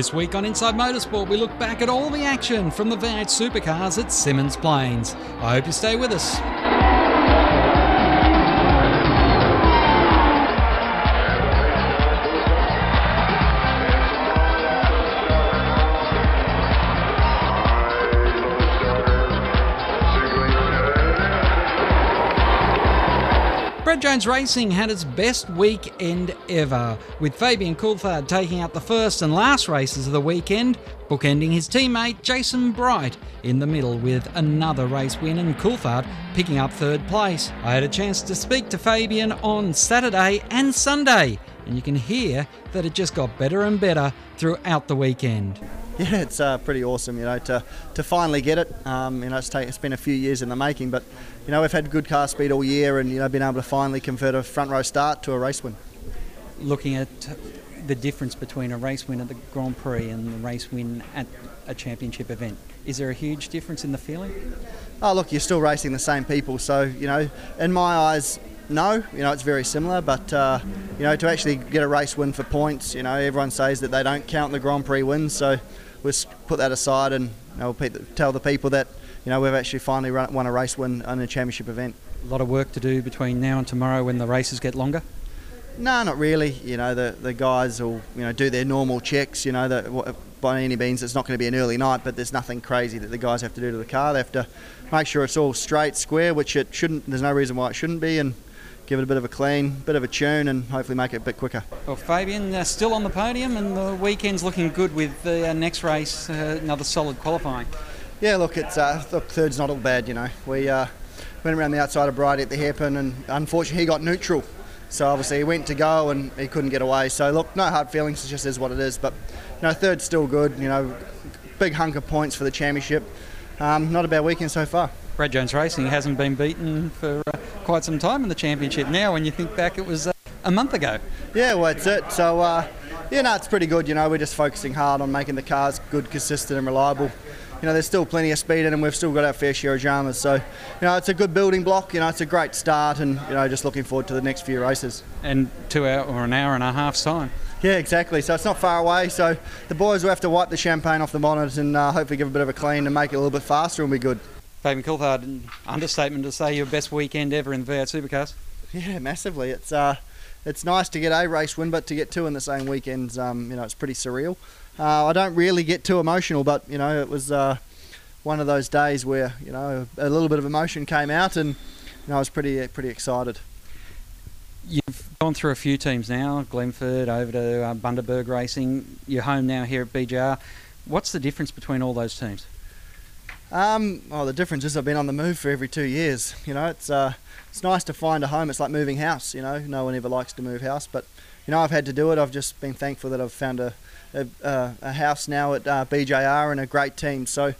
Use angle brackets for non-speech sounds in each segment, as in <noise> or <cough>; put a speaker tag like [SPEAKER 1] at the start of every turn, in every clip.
[SPEAKER 1] This week on Inside Motorsport, we look back at all the action from the V8 supercars at Symmons Plains. I hope you stay with us. Brad Jones Racing had its best weekend ever, with Fabian Coulthard taking out the first and last races of the weekend, bookending his teammate Jason Bright in the middle with another race win and Coulthard picking up third place. I had a chance to speak to Fabian on Saturday and Sunday, and you can hear that it just got better and better throughout the weekend. <laughs>
[SPEAKER 2] Yeah, it's uh, pretty awesome, you know, to, to finally get it. Um, you know, it's, take, it's been a few years in the making, but you know, we've had good car speed all year, and you know, been able to finally convert a front row start to a race win.
[SPEAKER 1] Looking at the difference between a race win at the Grand Prix and the race win at a championship event, is there a huge difference in the feeling?
[SPEAKER 2] Oh, look, you're still racing the same people, so you know, in my eyes, no, you know, it's very similar, but uh, you know, to actually get a race win for points, you know, everyone says that they don't count the Grand Prix wins, so we'll put that aside and you know, tell the people that you know we've actually finally run, won a race win on a championship event.
[SPEAKER 1] A lot of work to do between now and tomorrow when the races get longer.
[SPEAKER 2] No, not really. You know, the the guys will you know do their normal checks. You know, that by any means it's not going to be an early night, but there's nothing crazy that the guys have to do to the car. They have to make sure it's all straight, square, which it shouldn't. There's no reason why it shouldn't be, and give it a bit of a clean, bit of a tune, and hopefully make it a bit quicker.
[SPEAKER 1] Well, Fabian, uh, still on the podium, and the weekend's looking good with the uh, next race, uh, another solid qualifying.
[SPEAKER 2] Yeah, look, it's uh, look, third's not all bad, you know. We uh, went around the outside of Brighty at the hairpin, and unfortunately he got neutral. So obviously he went to go and he couldn't get away. So look, no hard feelings. It just is what it is. But you know, third's still good. You know, big hunk of points for the championship. Um, not a bad weekend so far.
[SPEAKER 1] Brad Jones Racing hasn't been beaten for uh, quite some time in the championship. Now, when you think back, it was uh, a month ago.
[SPEAKER 2] Yeah, well, that's it. So, uh, yeah, no, it's pretty good. You know, we're just focusing hard on making the cars good, consistent, and reliable. You know, there's still plenty of speed in them. We've still got our fair share of dramas. So, you know, it's a good building block. You know, it's a great start, and you know, just looking forward to the next few races.
[SPEAKER 1] And two hour or an hour and a half time.
[SPEAKER 2] Yeah, exactly. So it's not far away. So the boys will have to wipe the champagne off the monitors and uh, hopefully give a bit of a clean and make it a little bit faster and be good.
[SPEAKER 1] Fabian Coulthard, understatement to say your best weekend ever in the V8 Supercars.
[SPEAKER 2] Yeah, massively. It's uh, it's nice to get a race win, but to get two in the same weekends, um, you know, it's pretty surreal. Uh, I don't really get too emotional, but you know, it was uh, one of those days where you know a little bit of emotion came out, and you know, I was pretty pretty excited.
[SPEAKER 1] You've gone through a few teams now, Glenford over to uh, Bundaberg Racing. You're home now here at BJR. What's the difference between all those teams?
[SPEAKER 2] Um, well, the difference is I've been on the move for every two years. You know, it's uh, it's nice to find a home. It's like moving house. You know, no one ever likes to move house, but you know, I've had to do it. I've just been thankful that I've found a a, a house now at uh, BJR and a great team. So.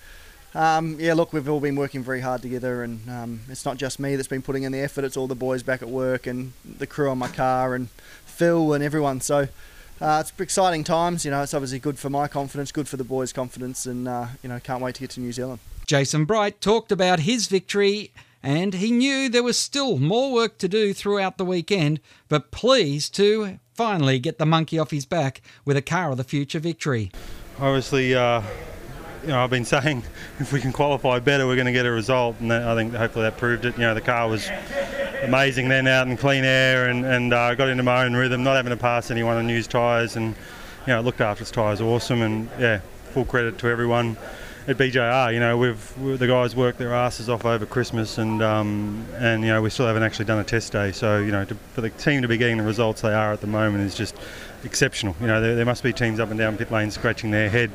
[SPEAKER 2] Um, yeah, look, we've all been working very hard together, and um, it's not just me that's been putting in the effort. It's all the boys back at work and the crew on my car and Phil and everyone. So uh, it's exciting times. You know, it's obviously good for my confidence, good for the boys' confidence, and uh, you know, can't wait to get to New Zealand.
[SPEAKER 1] Jason Bright talked about his victory and he knew there was still more work to do throughout the weekend, but pleased to finally get the monkey off his back with a car of the future victory.
[SPEAKER 3] Obviously, uh, you know, I've been <laughs> saying if we can qualify better, we're going to get a result, and I think hopefully that proved it. You know, the car was amazing then out in clean air and, and uh, got into my own rhythm, not having to pass anyone on used tyres, and you know, looked after his tyres awesome, and yeah, full credit to everyone at BJR. You know, we've we, the guys worked their asses off over Christmas, and um, and you know we still haven't actually done a test day. So you know, to, for the team to be getting the results they are at the moment is just exceptional. You know, there, there must be teams up and down pit lane scratching their head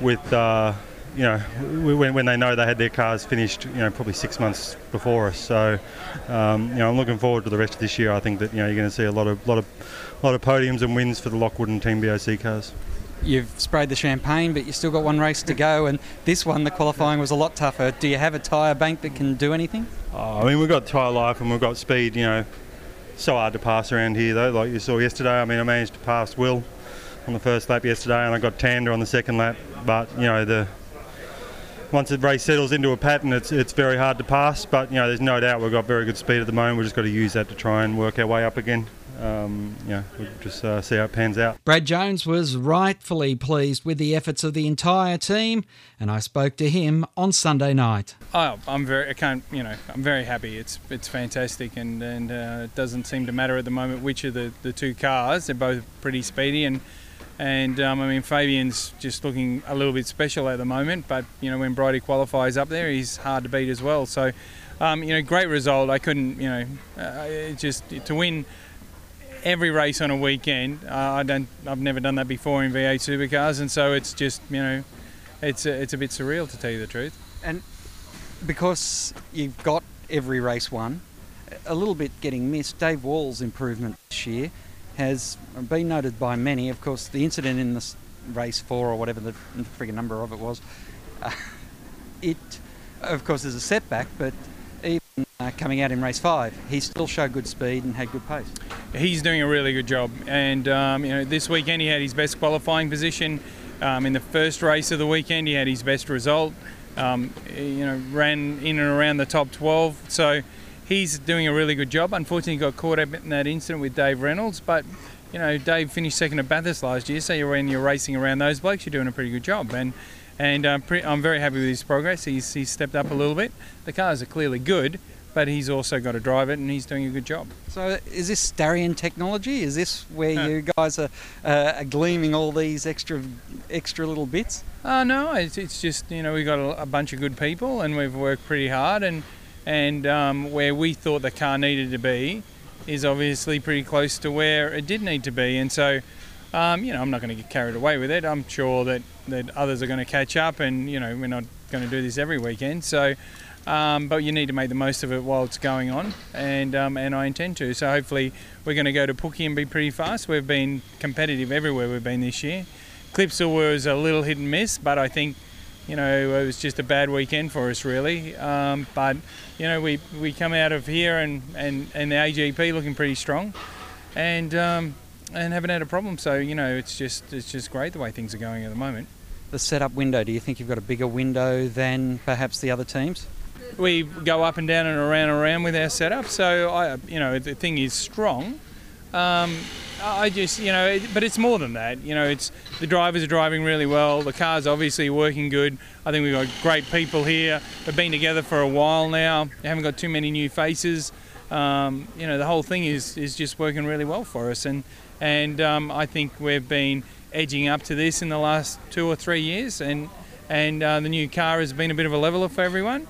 [SPEAKER 3] with. Uh, you know, when, when they know they had their cars finished, you know, probably six months before us. So, um, you know, I'm looking forward to the rest of this year. I think that you know you're going to see a lot of lot of lot of podiums and wins for the Lockwood and Team BOC cars
[SPEAKER 1] you've sprayed the champagne, but you've still got one race to go. And this one, the qualifying was a lot tougher. Do you have a tyre bank that can do anything?
[SPEAKER 3] Oh, I mean, we've got tyre life and we've got speed. You know, so hard to pass around here though. Like you saw yesterday, I mean, I managed to pass Will on the first lap yesterday, and I got Tander on the second lap. But you know, the once the race settles into a pattern, it's it's very hard to pass. But you know, there's no doubt we've got very good speed at the moment. We've just got to use that to try and work our way up again um, you know, we'll just uh, see how it pans out.
[SPEAKER 1] Brad Jones was rightfully pleased with the efforts of the entire team, and I spoke to him on Sunday night.
[SPEAKER 4] Oh, I'm very, I can't, you know, I'm very happy. It's it's fantastic, and and uh, it doesn't seem to matter at the moment which of the, the two cars. They're both pretty speedy, and and um, I mean Fabian's just looking a little bit special at the moment. But you know, when Brighty qualifies up there, he's hard to beat as well. So, um, you know, great result. I couldn't, you know, uh, just to win every race on a weekend. Uh, I don't, I've never done that before in V8 supercars, and so it's just, you know, it's a, it's a bit surreal to tell you the truth.
[SPEAKER 1] And because you've got every race won, a little bit getting missed. Dave Wall's improvement this year has been noted by many. Of course, the incident in this race four or whatever the frigging number of it was, uh, <laughs> it of course is a setback, but uh, coming out in race five, he still showed good speed and had good pace.
[SPEAKER 4] He's doing a really good job, and um, you know this weekend he had his best qualifying position. Um, in the first race of the weekend, he had his best result. Um, you know, ran in and around the top 12. So he's doing a really good job. Unfortunately, got caught up in that incident with Dave Reynolds, but you know, Dave finished second at Bathurst last year, so when you're racing around those blokes, you're doing a pretty good job. And and um, pre- I'm very happy with his progress. He's, he's stepped up a little bit. The cars are clearly good, but he's also got to drive it, and he's doing a good job.
[SPEAKER 1] So, is this Starion technology? Is this where you guys are, uh, are, gleaming all these extra, extra little bits?
[SPEAKER 4] Uh, no, it's, it's just you know we've got a, a, bunch of good people, and we've worked pretty hard, and and um, where we thought the car needed to be is obviously pretty close to where it did need to be, and so. Um, you know, I'm not going to get carried away with it. I'm sure that, that others are going to catch up, and you know, we're not going to do this every weekend. So, um, but you need to make the most of it while it's going on, and um, and I intend to. So hopefully, we're going to go to Pookie and be pretty fast. We've been competitive everywhere we've been this year. Clipsal was a little hit and miss, but I think you know it was just a bad weekend for us really. Um, but you know we we come out of here and and and the AGP looking pretty strong, and um, and haven't had a problem. So you know, it's just it's just great the way things are going at the moment.
[SPEAKER 1] The setup window. Do you think you've got a bigger window than perhaps the other teams?
[SPEAKER 4] We go up and down and around and around with our setup. So I, you know, the thing is strong. Um, I just, you know, but it's more than that. You know, it's the drivers are driving really well. The car's obviously working good. I think we've got great people here. We've been together for a while now. We haven't got too many new faces. Um, you know, the whole thing is is just working really well for us. And and um, I think we've been edging up to this in the last two or three years, and and uh, the new car has been a bit of a leveler for everyone.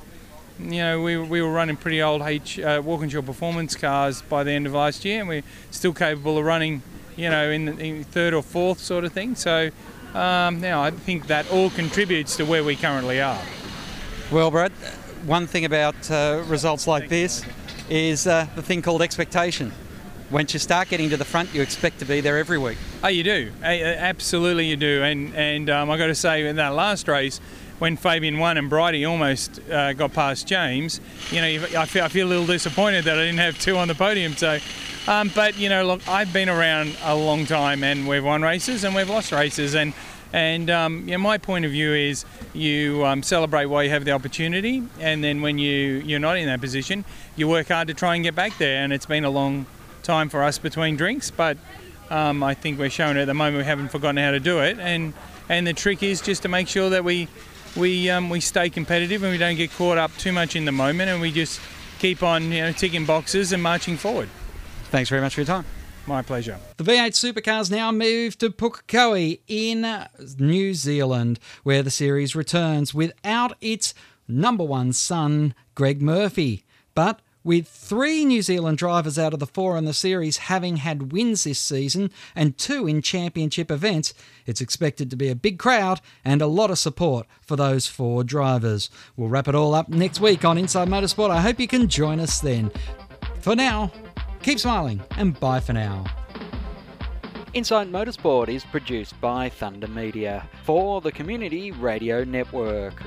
[SPEAKER 4] You know, we, we were running pretty old H uh, Walkinshaw performance cars by the end of last year, and we're still capable of running, you know, in, the, in third or fourth sort of thing. So um, now I think that all contributes to where we currently are.
[SPEAKER 1] Well, Brad, one thing about uh, results like this is uh, the thing called expectation once you start getting to the front, you expect to be there every week.
[SPEAKER 4] Oh, you do. Absolutely, you do. And and um, I got to say, in that last race, when Fabian won and Brighty almost uh, got past James, you know, I feel, I feel a little disappointed that I didn't have two on the podium. So, um, but you know, look, I've been around a long time, and we've won races and we've lost races, and and um, know, my point of view is you um, celebrate while you have the opportunity, and then when you you're not in that position, you work hard to try and get back there. And it's been a long time for us between drinks, but um, I think we're showing at the moment we haven't forgotten how to do it. And and the trick is just to make sure that we we um, we stay competitive and we don't get caught up too much in the moment, and we just keep on you know ticking boxes and marching forward.
[SPEAKER 1] Thanks very much for your time.
[SPEAKER 4] My pleasure.
[SPEAKER 1] The V8 supercars now move to Pukekohe in New Zealand, where the series returns without its number one son, Greg Murphy. But with three New Zealand drivers out of the four in the series having had wins this season and two in championship events, it's expected to be a big crowd and a lot of support for those four drivers. We'll wrap it all up next week on Inside Motorsport. I hope you can join us then. For now, keep smiling and bye for now. Inside Motorsport is produced by Thunder Media for the Community Radio Network.